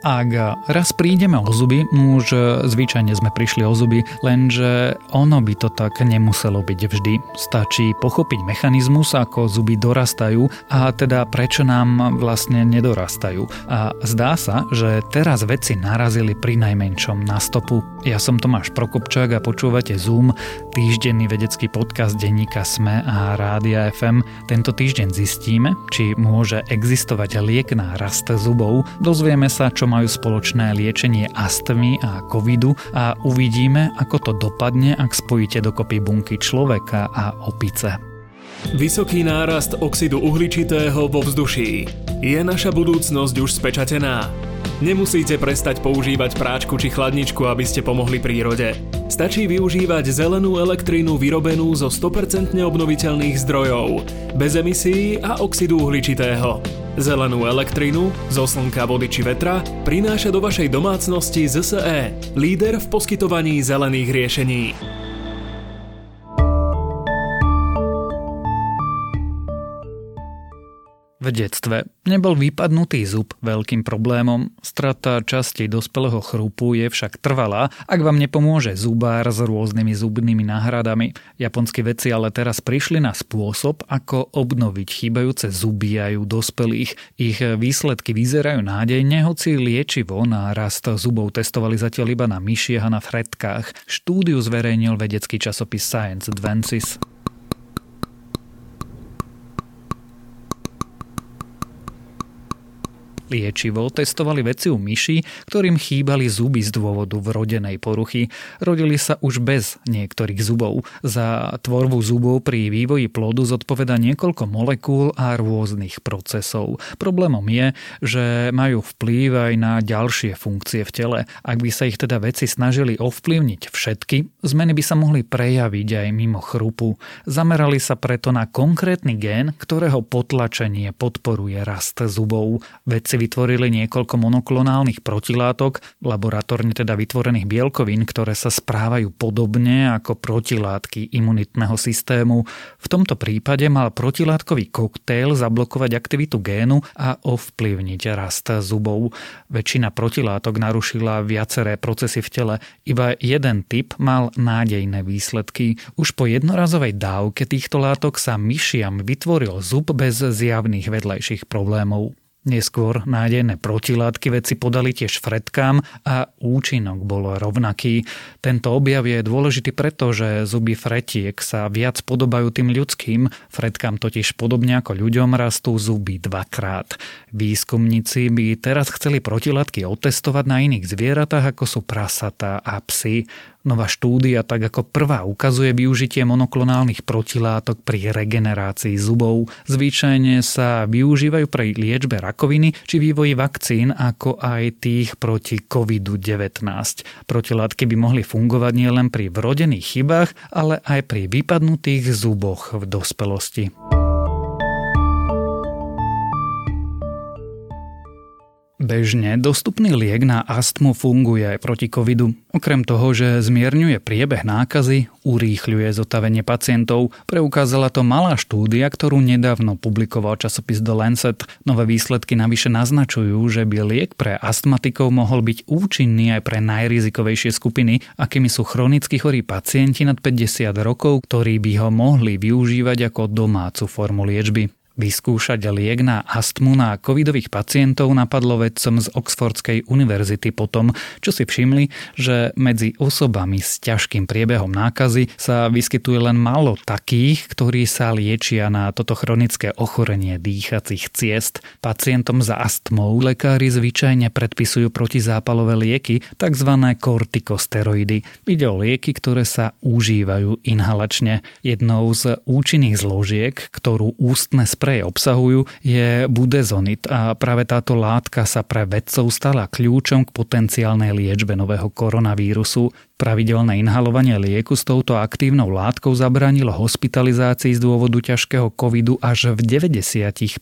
Ak raz prídeme o zuby, už zvyčajne sme prišli o zuby, lenže ono by to tak nemuselo byť vždy. Stačí pochopiť mechanizmus, ako zuby dorastajú a teda prečo nám vlastne nedorastajú. A zdá sa, že teraz veci narazili pri najmenšom na stopu. Ja som Tomáš Prokopčák a počúvate Zoom, týždenný vedecký podcast denníka SME a Rádia FM. Tento týždeň zistíme, či môže existovať liek na rast zubov, dozvieme sa, čo majú spoločné liečenie astmy a covidu a uvidíme, ako to dopadne, ak spojíte dokopy bunky človeka a opice. Vysoký nárast oxidu uhličitého vo vzduší. Je naša budúcnosť už spečatená? Nemusíte prestať používať práčku či chladničku, aby ste pomohli prírode. Stačí využívať zelenú elektrínu vyrobenú zo 100% obnoviteľných zdrojov, bez emisí a oxidu uhličitého. Zelenú elektrínu zo slnka, vody či vetra prináša do vašej domácnosti ZSE, líder v poskytovaní zelených riešení. V detstve nebol vypadnutý zub veľkým problémom, strata časti dospelého chrúpu je však trvalá, ak vám nepomôže zubár s rôznymi zubnými náhradami. Japonskí vedci ale teraz prišli na spôsob, ako obnoviť chýbajúce zuby aj u dospelých. Ich výsledky vyzerajú nádejne, hoci liečivo na rast zubov testovali zatiaľ iba na myšiach a na fretkách. Štúdiu zverejnil vedecký časopis Science Advances. Liečivo testovali veci u myši, ktorým chýbali zuby z dôvodu vrodenej poruchy. Rodili sa už bez niektorých zubov. Za tvorbu zubov pri vývoji plodu zodpoveda niekoľko molekúl a rôznych procesov. Problémom je, že majú vplyv aj na ďalšie funkcie v tele. Ak by sa ich teda veci snažili ovplyvniť všetky, zmeny by sa mohli prejaviť aj mimo chrupu. Zamerali sa preto na konkrétny gén, ktorého potlačenie podporuje rast zubov. Vedci vytvorili niekoľko monoklonálnych protilátok, laboratórne teda vytvorených bielkovín, ktoré sa správajú podobne ako protilátky imunitného systému. V tomto prípade mal protilátkový koktejl zablokovať aktivitu génu a ovplyvniť rast zubov. Väčšina protilátok narušila viaceré procesy v tele, iba jeden typ mal nádejné výsledky. Už po jednorazovej dávke týchto látok sa myšiam vytvoril zub bez zjavných vedľajších problémov. Neskôr nájdené protilátky veci podali tiež fretkám a účinok bol rovnaký. Tento objav je dôležitý preto, že zuby fretiek sa viac podobajú tým ľudským, fretkám totiž podobne ako ľuďom rastú zuby dvakrát. Výskumníci by teraz chceli protilátky otestovať na iných zvieratách ako sú prasatá a psy. Nová štúdia tak ako prvá ukazuje využitie monoklonálnych protilátok pri regenerácii zubov. Zvyčajne sa využívajú pri liečbe rakoviny či vývoji vakcín ako aj tých proti COVID-19. Protilátky by mohli fungovať nielen pri vrodených chybách, ale aj pri vypadnutých zuboch v dospelosti. Bežne dostupný liek na astmu funguje aj proti covidu. Okrem toho, že zmierňuje priebeh nákazy, urýchľuje zotavenie pacientov, preukázala to malá štúdia, ktorú nedávno publikoval časopis The Lancet. Nové výsledky navyše naznačujú, že by liek pre astmatikov mohol byť účinný aj pre najrizikovejšie skupiny, akými sú chronicky chorí pacienti nad 50 rokov, ktorí by ho mohli využívať ako domácu formu liečby. Vyskúšať liek na astmu na covidových pacientov napadlo vedcom z Oxfordskej univerzity potom, čo si všimli, že medzi osobami s ťažkým priebehom nákazy sa vyskytuje len málo takých, ktorí sa liečia na toto chronické ochorenie dýchacích ciest. Pacientom za astmou lekári zvyčajne predpisujú protizápalové lieky, tzv. kortikosteroidy. Ide o lieky, ktoré sa užívajú inhalačne. Jednou z účinných zložiek, ktorú ústne spre ktoré obsahujú, je budezonit a práve táto látka sa pre vedcov stala kľúčom k potenciálnej liečbe nového koronavírusu. Pravidelné inhalovanie lieku s touto aktívnou látkou zabránilo hospitalizácii z dôvodu ťažkého covidu až v 90%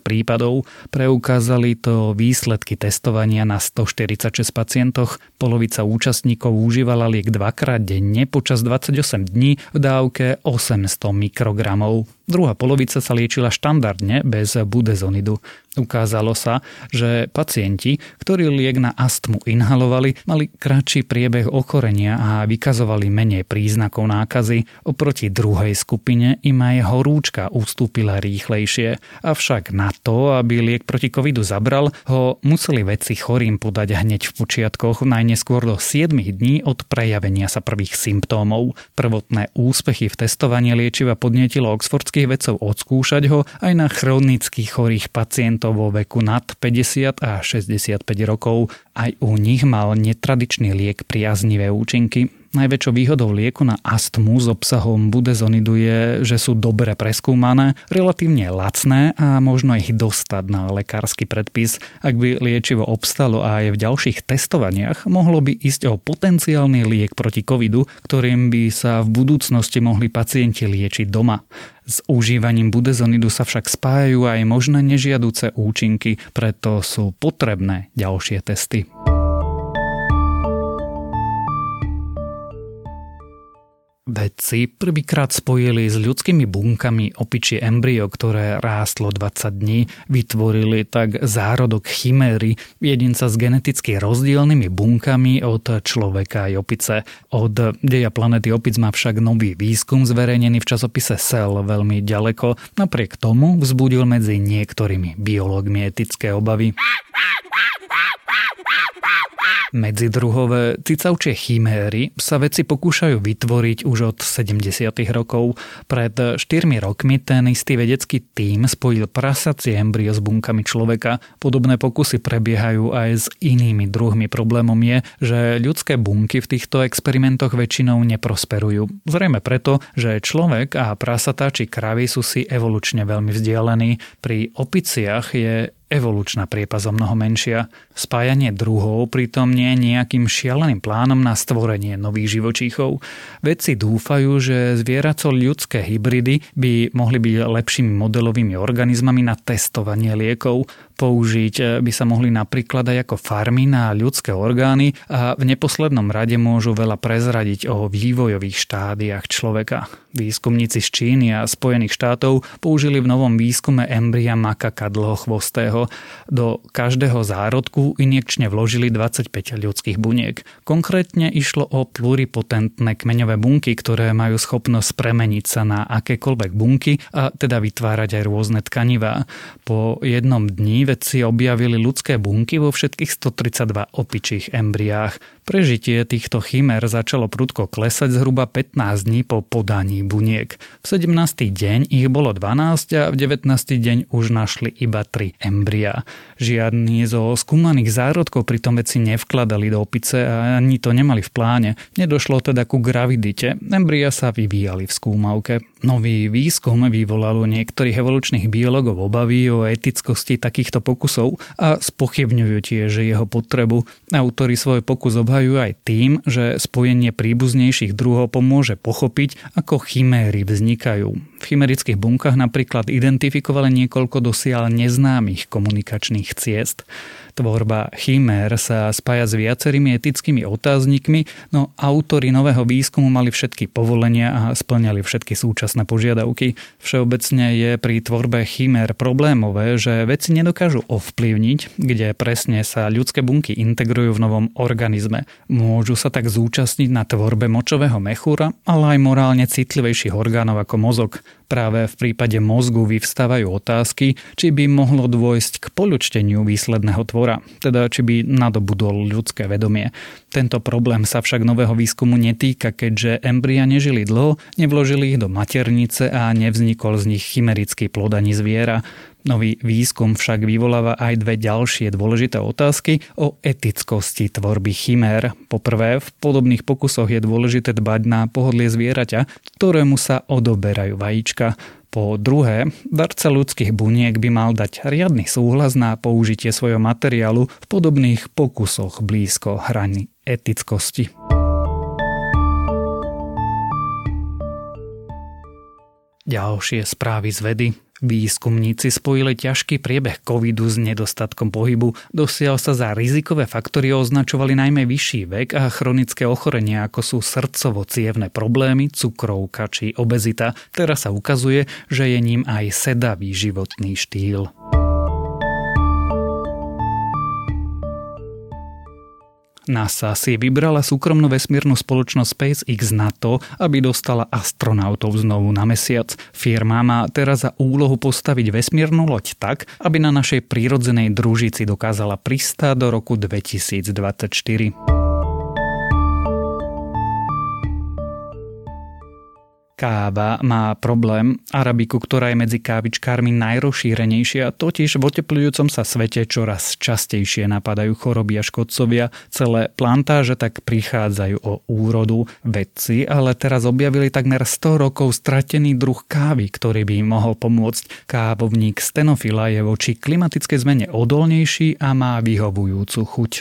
prípadov. Preukázali to výsledky testovania na 146 pacientoch. Polovica účastníkov užívala liek dvakrát denne počas 28 dní v dávke 800 mikrogramov. Druhá polovica sa liečila štandardne bez budezonidu. Ukázalo sa, že pacienti, ktorí liek na astmu inhalovali, mali kratší priebeh ochorenia a vykazovali menej príznakov nákazy. Oproti druhej skupine im aj horúčka ustúpila rýchlejšie. Avšak na to, aby liek proti covidu zabral, ho museli vedci chorým podať hneď v počiatkoch najneskôr do 7 dní od prejavenia sa prvých symptómov. Prvotné úspechy v testovaní liečiva podnietilo oxfordských vedcov odskúšať ho aj na chronických chorých pacientov pacientov vo veku nad 50 a 65 rokov. Aj u nich mal netradičný liek priaznivé účinky. Najväčšou výhodou lieku na astmu s obsahom budezonidu je, že sú dobre preskúmané, relatívne lacné a možno ich dostať na lekársky predpis. Ak by liečivo obstalo aj v ďalších testovaniach, mohlo by ísť o potenciálny liek proti covidu, ktorým by sa v budúcnosti mohli pacienti liečiť doma. S užívaním budezonidu sa však spájajú aj možné nežiaduce účinky, preto sú potrebné ďalšie testy. Vedci prvýkrát spojili s ľudskými bunkami opičie embryo, ktoré rástlo 20 dní, vytvorili tak zárodok chiméry, jedinca s geneticky rozdielnymi bunkami od človeka aj opice. Od deja planety opic má však nový výskum zverejnený v časopise Cell veľmi ďaleko, napriek tomu vzbudil medzi niektorými biológmi etické obavy. Medzidruhové cicavčie chiméry sa vedci pokúšajú vytvoriť už od 70. rokov. Pred 4 rokmi ten istý vedecký tím spojil prasacie embryo s bunkami človeka. Podobné pokusy prebiehajú aj s inými druhmi. Problémom je, že ľudské bunky v týchto experimentoch väčšinou neprosperujú. Zrejme preto, že človek a prasatá či kravy sú si evolučne veľmi vzdialení. Pri opiciach je evolučná priepas o mnoho menšia. Spájanie druhov pritom nie je nejakým šialeným plánom na stvorenie nových živočíchov. Vedci dúfajú, že zvieraco-ľudské hybridy by mohli byť lepšími modelovými organizmami na testovanie liekov. Použiť by sa mohli napríklad aj ako farmy na ľudské orgány a v neposlednom rade môžu veľa prezradiť o vývojových štádiách človeka. Výskumníci z Číny a Spojených štátov použili v novom výskume embria makaka dlhochvostého ktorého do každého zárodku injekčne vložili 25 ľudských buniek. Konkrétne išlo o pluripotentné kmeňové bunky, ktoré majú schopnosť premeniť sa na akékoľvek bunky a teda vytvárať aj rôzne tkanivá. Po jednom dni vedci objavili ľudské bunky vo všetkých 132 opičích embriách. Prežitie týchto chimer začalo prudko klesať zhruba 15 dní po podaní buniek. V 17. deň ich bolo 12 a v 19. deň už našli iba 3 embria. Žiadny zo skúmaných zárodkov pritom veci nevkladali do opice a ani to nemali v pláne. Nedošlo teda ku gravidite. Embria sa vyvíjali v skúmavke. Nový výskum vyvolal u niektorých evolučných biologov obavy o etickosti takýchto pokusov a spochybňujú tiež jeho potrebu. Autori svoj pokus obhajujú aj tým, že spojenie príbuznejších druhov pomôže pochopiť, ako chiméry vznikajú. V chimerických bunkách napríklad identifikovali niekoľko dosiaľ neznámych komunikačných ciest. Tvorba chimér sa spája s viacerými etickými otáznikmi, no autory nového výskumu mali všetky povolenia a splňali všetky súčasné požiadavky. Všeobecne je pri tvorbe chimér problémové, že veci nedokážu ovplyvniť, kde presne sa ľudské bunky integrujú v novom organizme. Môžu sa tak zúčastniť na tvorbe močového mechúra, ale aj morálne citlivejších orgánov ako mozog. Práve v prípade mozgu vyvstávajú otázky, či by mohlo dôjsť k polučteniu výsledného tvora, teda či by nadobudol ľudské vedomie. Tento problém sa však nového výskumu netýka, keďže embria nežili dlho, nevložili ich do maternice a nevznikol z nich chimerický plod ani zviera. Nový výskum však vyvoláva aj dve ďalšie dôležité otázky o etickosti tvorby chimér. Poprvé, v podobných pokusoch je dôležité dbať na pohodlie zvieraťa, ktorému sa odoberajú vajíčka. Po druhé, darca ľudských buniek by mal dať riadny súhlas na použitie svojho materiálu v podobných pokusoch blízko hrany etickosti. Ďalšie správy z vedy. Výskumníci spojili ťažký priebeh covidu s nedostatkom pohybu. Dosiaľ sa za rizikové faktory označovali najmä vyšší vek a chronické ochorenia, ako sú srdcovo-cievne problémy, cukrovka či obezita. Teraz sa ukazuje, že je ním aj sedavý životný štýl. NASA si vybrala súkromnú vesmírnu spoločnosť SpaceX na to, aby dostala astronautov znovu na mesiac. Firma má teraz za úlohu postaviť vesmírnu loď tak, aby na našej prírodzenej družici dokázala pristáť do roku 2024. Káva má problém arabiku, ktorá je medzi kávičkármi najrozšírenejšia, totiž v oteplujúcom sa svete čoraz častejšie napadajú choroby a škodcovia. Celé plantáže tak prichádzajú o úrodu. Vedci ale teraz objavili takmer 100 rokov stratený druh kávy, ktorý by im mohol pomôcť. Kávovník stenofila je voči klimatickej zmene odolnejší a má vyhovujúcu chuť.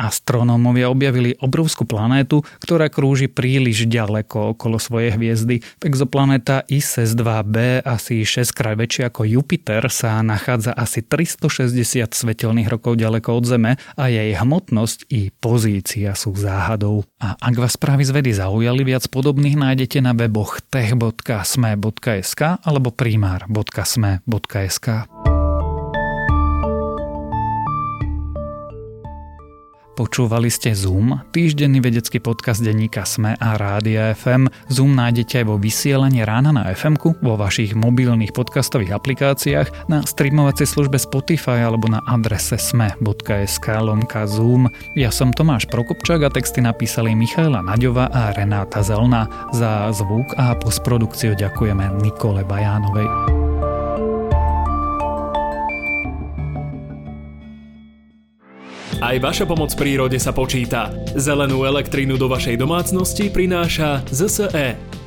Astronómovia objavili obrovskú planétu, ktorá krúži príliš ďaleko okolo svojej hviezdy. Exoplanéta ISS 2b, asi 6 krát väčšia ako Jupiter, sa nachádza asi 360 svetelných rokov ďaleko od Zeme a jej hmotnosť i pozícia sú záhadou. A ak vás správy z vedy zaujali, viac podobných nájdete na weboch tech.sme.sk alebo primár.sme.sk. Počúvali ste Zoom, týždenný vedecký podcast denníka Sme a Rádia FM. Zoom nájdete aj vo vysielaní rána na fm vo vašich mobilných podcastových aplikáciách, na streamovacej službe Spotify alebo na adrese sme.sk lomka Zoom. Ja som Tomáš Prokopčák a texty napísali Michaela Naďova a Renáta Zelna. Za zvuk a postprodukciu ďakujeme Nikole Bajánovej. Aj vaša pomoc prírode sa počíta. Zelenú elektrínu do vašej domácnosti prináša ZSE.